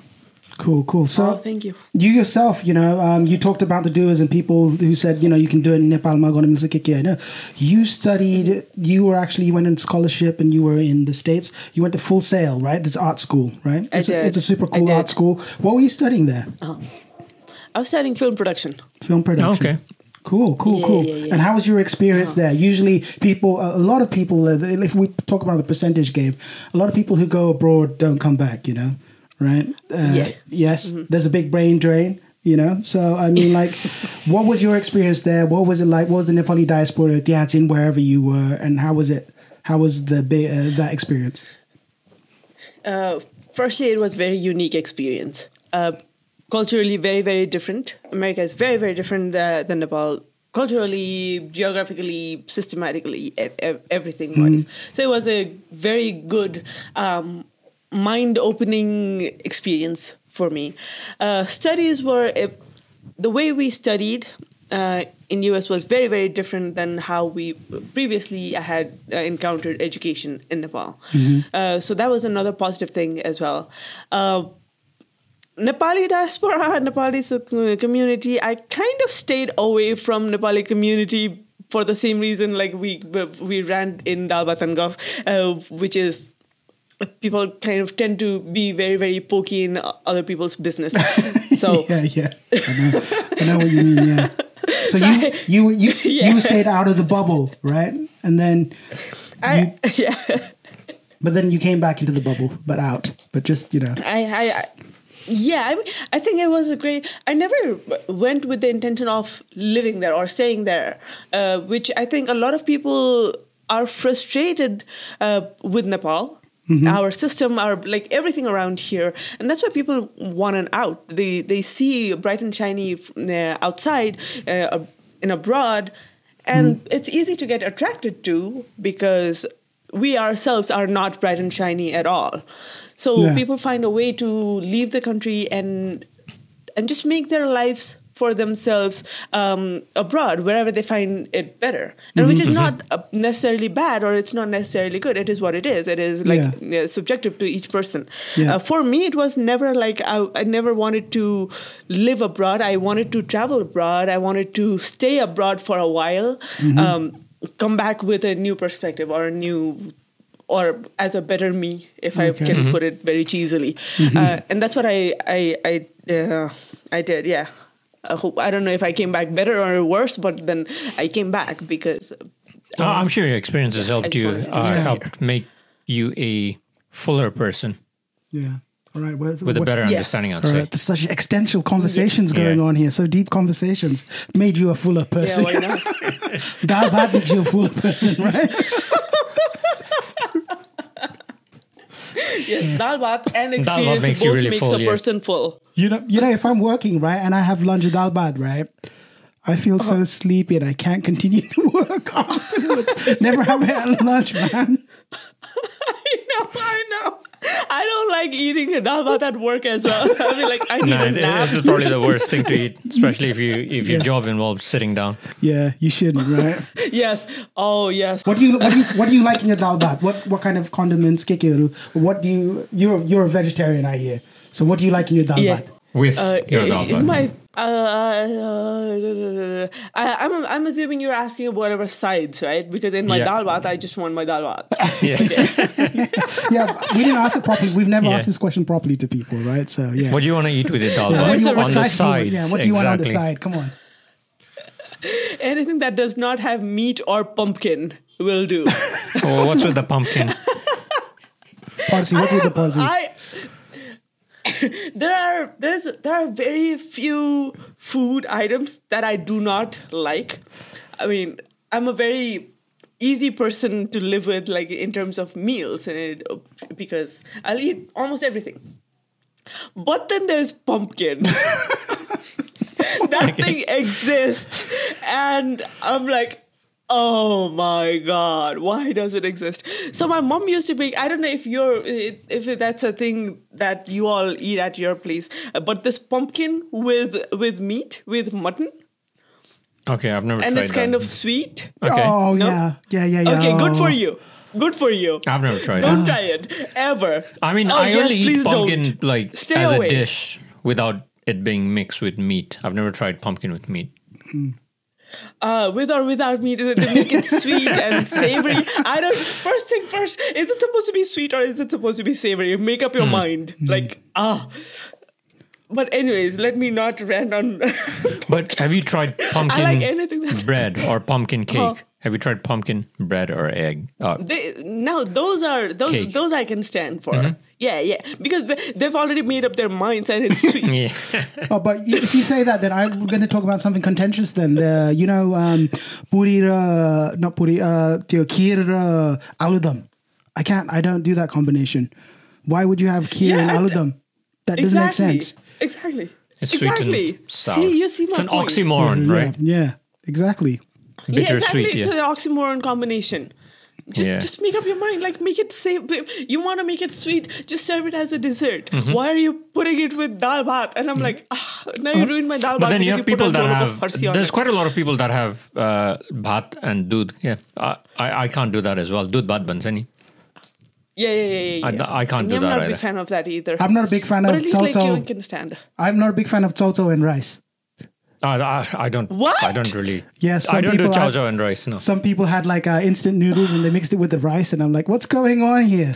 Cool, cool. So, oh thank you you yourself, you know, um, you talked about the doers and people who said, you know, you can do it in Nepal. Magon, Mzikiki. No, You studied, you were actually, you went in scholarship and you were in the States. You went to Full Sail, right? That's art school, right? I it's, A, did. it's a super cool art school. What were you studying there? i was studying film production Film production. Okay. Cool, cool, Yeah, cool. yeah, yeah. And how was your experience there? Usually, people, a lot of people, uh, if we talk about the percentage game, a lot of people who go abroad don't come back, you know, right? Uh, Yeah. Yes, there's a big brain drain, you know. So, I mean, like, what was your experience there? What was it like? What was the Nepali diaspora Tianjin, wherever you were, and how was it? How was the uh, that experience? Uh, firstly, it was very unique experience. Uh, culturally, very very different. America is very very different uh, than Nepal. Culturally, geographically, systematically, everything wise. So it was a very good, um, mind-opening experience for me. Uh, studies were uh, the way we studied uh, in US was very very different than how we previously had uh, encountered education in Nepal. Uh, so that was another positive thing as well. Nepali diaspora, Nepali community, I kind of stayed away from Nepali community for the same reason like we we ran in Dalbatangov, uh, which is people kind of tend to be very very pokey in other people's business. So yeah, yeah, I know, I know what you mean. Yeah. So, So you I- you you Yeah. you stayed out of the bubble, right? And then I yeah. But then you came back into the bubble, but out. But just you know, I, I yeah, I, I think it was a great. I never went with the intention of living there or staying there, uh, which I think a lot of people are frustrated uh, with Nepal. Our system, our like everything around here, and that's why people want an out. They they see bright and shiny uh, outside, uh, in abroad, and it's easy to get attracted to because we ourselves are not bright and shiny at all. So Yeah. people find a way to leave the country and and just make their lives for themselves um, abroad, wherever they find it better, and which is not uh, necessarily bad or it's not necessarily good. It is what it is. It is like Yeah. uh, subjective to each person. Yeah. Uh, for me, it was never like I, I never wanted to live abroad. I wanted to travel abroad. I wanted to stay abroad for a while, um, come back with a new perspective or a new or as a better me, if I Okay. can put it very cheesily. Uh, and that's what I I I, uh, I did. Yeah. I hope I don't know if I came back better or worse, but then I came back because Uh, I'm sure your experience has helped you, uh, helped make you a fuller person yeah. All right. Well, with a what- better Yeah. understanding, I'd All There's such existential conversations Yeah. going on here. So deep conversations made you a fuller yeah, person. why not? that that makes you a fuller person, right? yes, dal bhat and Dal bhat experience makes both you really makes full, a yeah. person full. You know, you know, if I'm working right and I have lunch at albad right, I feel Uh-huh. so sleepy and I can't continue to work afterwards. Never have had lunch, man. I know, I know. I don't like eating dal bhat at work as well. I'll be like, I need No, a it- nap. it's probably the worst thing to eat, especially if you if your Yeah. job involves sitting down. Yeah, you shouldn't, right? yes. Oh yes. What do you what do you what do you like in your dal bhat? What what kind of condiments kikiru? What do you you're you're a vegetarian, I hear. So what do you like in your dal Yeah. Bhat? With Uh, your in- dal in my uh, I, I'm I'm assuming you're asking about whatever sides, right? Because in my Yeah. dal bhat, I just want my dal bhat. Yeah, we didn't ask it properly. We've never Yeah. asked this question properly to people, right? So yeah. What do you want to eat with your dal Yeah, bhat? what do you, It's a what on the sides want? Yeah, what do you want on the side? Come on. Anything that does not have meat or pumpkin will do. Oh, what's with the pumpkin? Parsi, what's with the parsi? I there are there's there are very few food items that I do not like. I mean, I'm a very easy person to live with, like in terms of meals, and it, because I'll eat almost everything. But then there's pumpkin. Oh that thing exists, and I'm like. Oh my god, why does it exist? So my mom used to make I don't know if you're if that's a thing that you all eat at your place, but this pumpkin with with meat, with mutton, Okay, I've never and tried it's that. kind of sweet. okay. Oh No? yeah, yeah, yeah, yeah. Okay, good for you. Good for you. I've never tried it. Don't try it ever. I mean, Oh, I yes, only eat please pumpkin don't. like Stay as away. a dish without it being mixed with meat. I've never tried pumpkin with meat. Hmm. Uh, with or without meat, they make it sweet and savory. I don't. First thing first, is it supposed to be sweet or is it supposed to be savory? Make up your Hmm. mind. Like ah. But anyways, let me not rant on. But have you tried pumpkin I like anything that's bread or pumpkin cake? Uh-huh. Have you tried pumpkin bread or egg? Uh, they, now those are those Cake. those I can stand for. Mm-hmm. Yeah, yeah, because they, they've already made up their minds and it's sweet. yeah. Oh, but if you say that, then I'm going to talk about something contentious. Then, uh, you know, um, puri, uh, not puri, uh, tio kheer, uh, aludam. I can't. I don't do that combination. Why would you have kheer Yeah, and I- aludam? That doesn't exactly. make sense. Exactly. It's exactly. sour. See, you see my it's an point. oxymoron, right? Yeah, yeah, exactly. Yeah, exactly. sweet, It's an oxymoron combination. Just, Yeah. just make up your mind. Like, make it say you want to make it sweet. Just serve it as a dessert. Mm-hmm. Why are you putting it with dal bhat? And I'm like, ah, now you ruined my dal bhat. But then you because have people that have. There's it. quite a lot of people that have uh, bhat and doodh. Yeah, I, I I can't do that as well. Doodh bhat bansani. Yeah, yeah, yeah, yeah. I- yeah. I can't do I'm that not a big fan of that either. I'm not a big fan but of at least like you salsa. can stand. I'm not a big fan of Toto and rice. I, I, I don't. What? I don't really. Yes, some I don't do people chow chow and rice. No. Some people had like uh, instant noodles and they mixed it with the rice, and I'm like, what's going on here?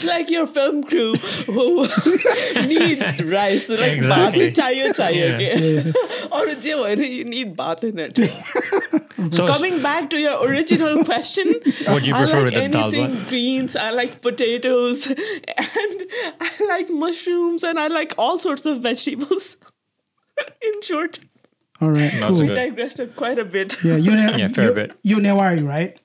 It's like your film crew who need rice. They're like Exactly. bhat chahiye chahiye Yeah. ke. Or je- you need bhat in it. So Coming back to your original question, What do you I like with the dal anything bhat? greens. I like potatoes, and I like mushrooms, and I like all sorts of vegetables. In short, All right, That's cool. good. digressed quite a bit. Yeah, you ne- Yeah, fair you, bit. You're Newari, right?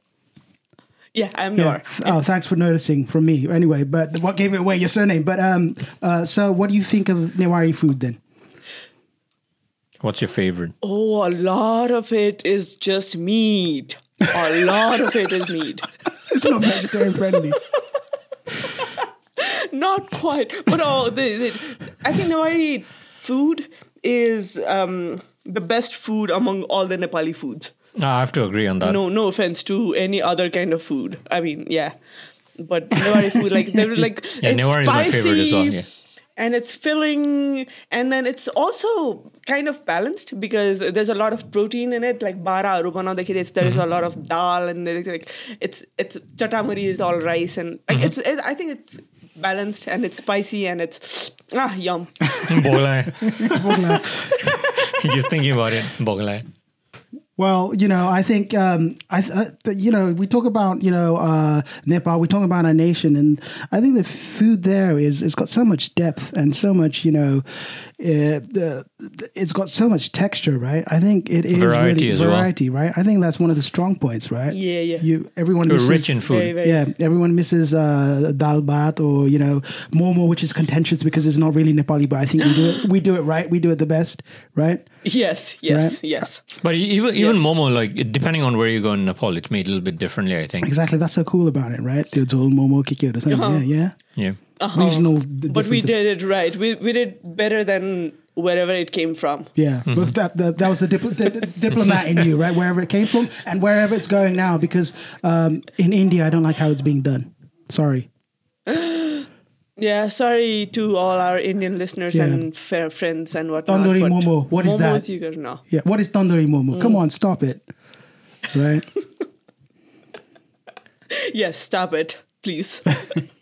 Yeah, I'm Yeah. Nor. Oh, thanks for noticing from me. Anyway, but what gave it away? Your surname. But um, uh, so what do you think of Newari food then? What's your favorite? Oh, a lot of it is just meat. A lot of it is meat. It's not vegetarian friendly. Not quite, but oh, the, the, I think Nepali food is um, the best food among all the Nepali foods. I have to agree on that. No, no offense to any other kind of food. I mean, yeah, but Nepali food like they're like Yeah, it's Newari is my spicy. favorite as well. Yeah. And it's filling, and then it's also kind of balanced because there's a lot of protein in it. Like bara arubana, like it's, there's Mm-hmm. a lot of dal, and there's like it's it's chatamari is all rice, and like Mm-hmm. it's it, I think it's balanced and it's spicy and it's ah yum. Bogla. Just thinking about it. Bogla. Well, you know, I think um, I, th- you know we talk about you know uh, Nepal, we talk about our nation, and I think the food there is it's got so much depth and so much you know uh, the it's got so much texture, right? I think it is Variety really as well. variety, right? I think that's one of the strong points, right? Yeah, yeah. You everyone We're misses, rich in food. Very, very. yeah, everyone misses uh, dal bhat or you know momo, which is contentious because it's not really Nepali, but I think we do it. We do it right. We do it the best, right? Yes, yes, Right. yes. But even even Yes. momo, like depending on where you go in Nepal, it's made a little bit differently. I think. Exactly. That's so cool about it, right? The whole momo kikyo or something. Uh-huh. Yeah, yeah. Yeah. Regional. d- But we did it right. We we did better than wherever it came from. Yeah, Mm-hmm. but that, that that was the dipl- di- diplomat in you, right? Wherever it came from and wherever it's going now. Because um, in India, I don't like how it's being done. Sorry. Yeah, sorry to all our Indian listeners Yeah. and fair friends and whatnot. Tandoori momo, what is momos that? You gotta know. Yeah. What is tandoori momo? Mm. Come on, stop it. Right. Yes, stop it, please.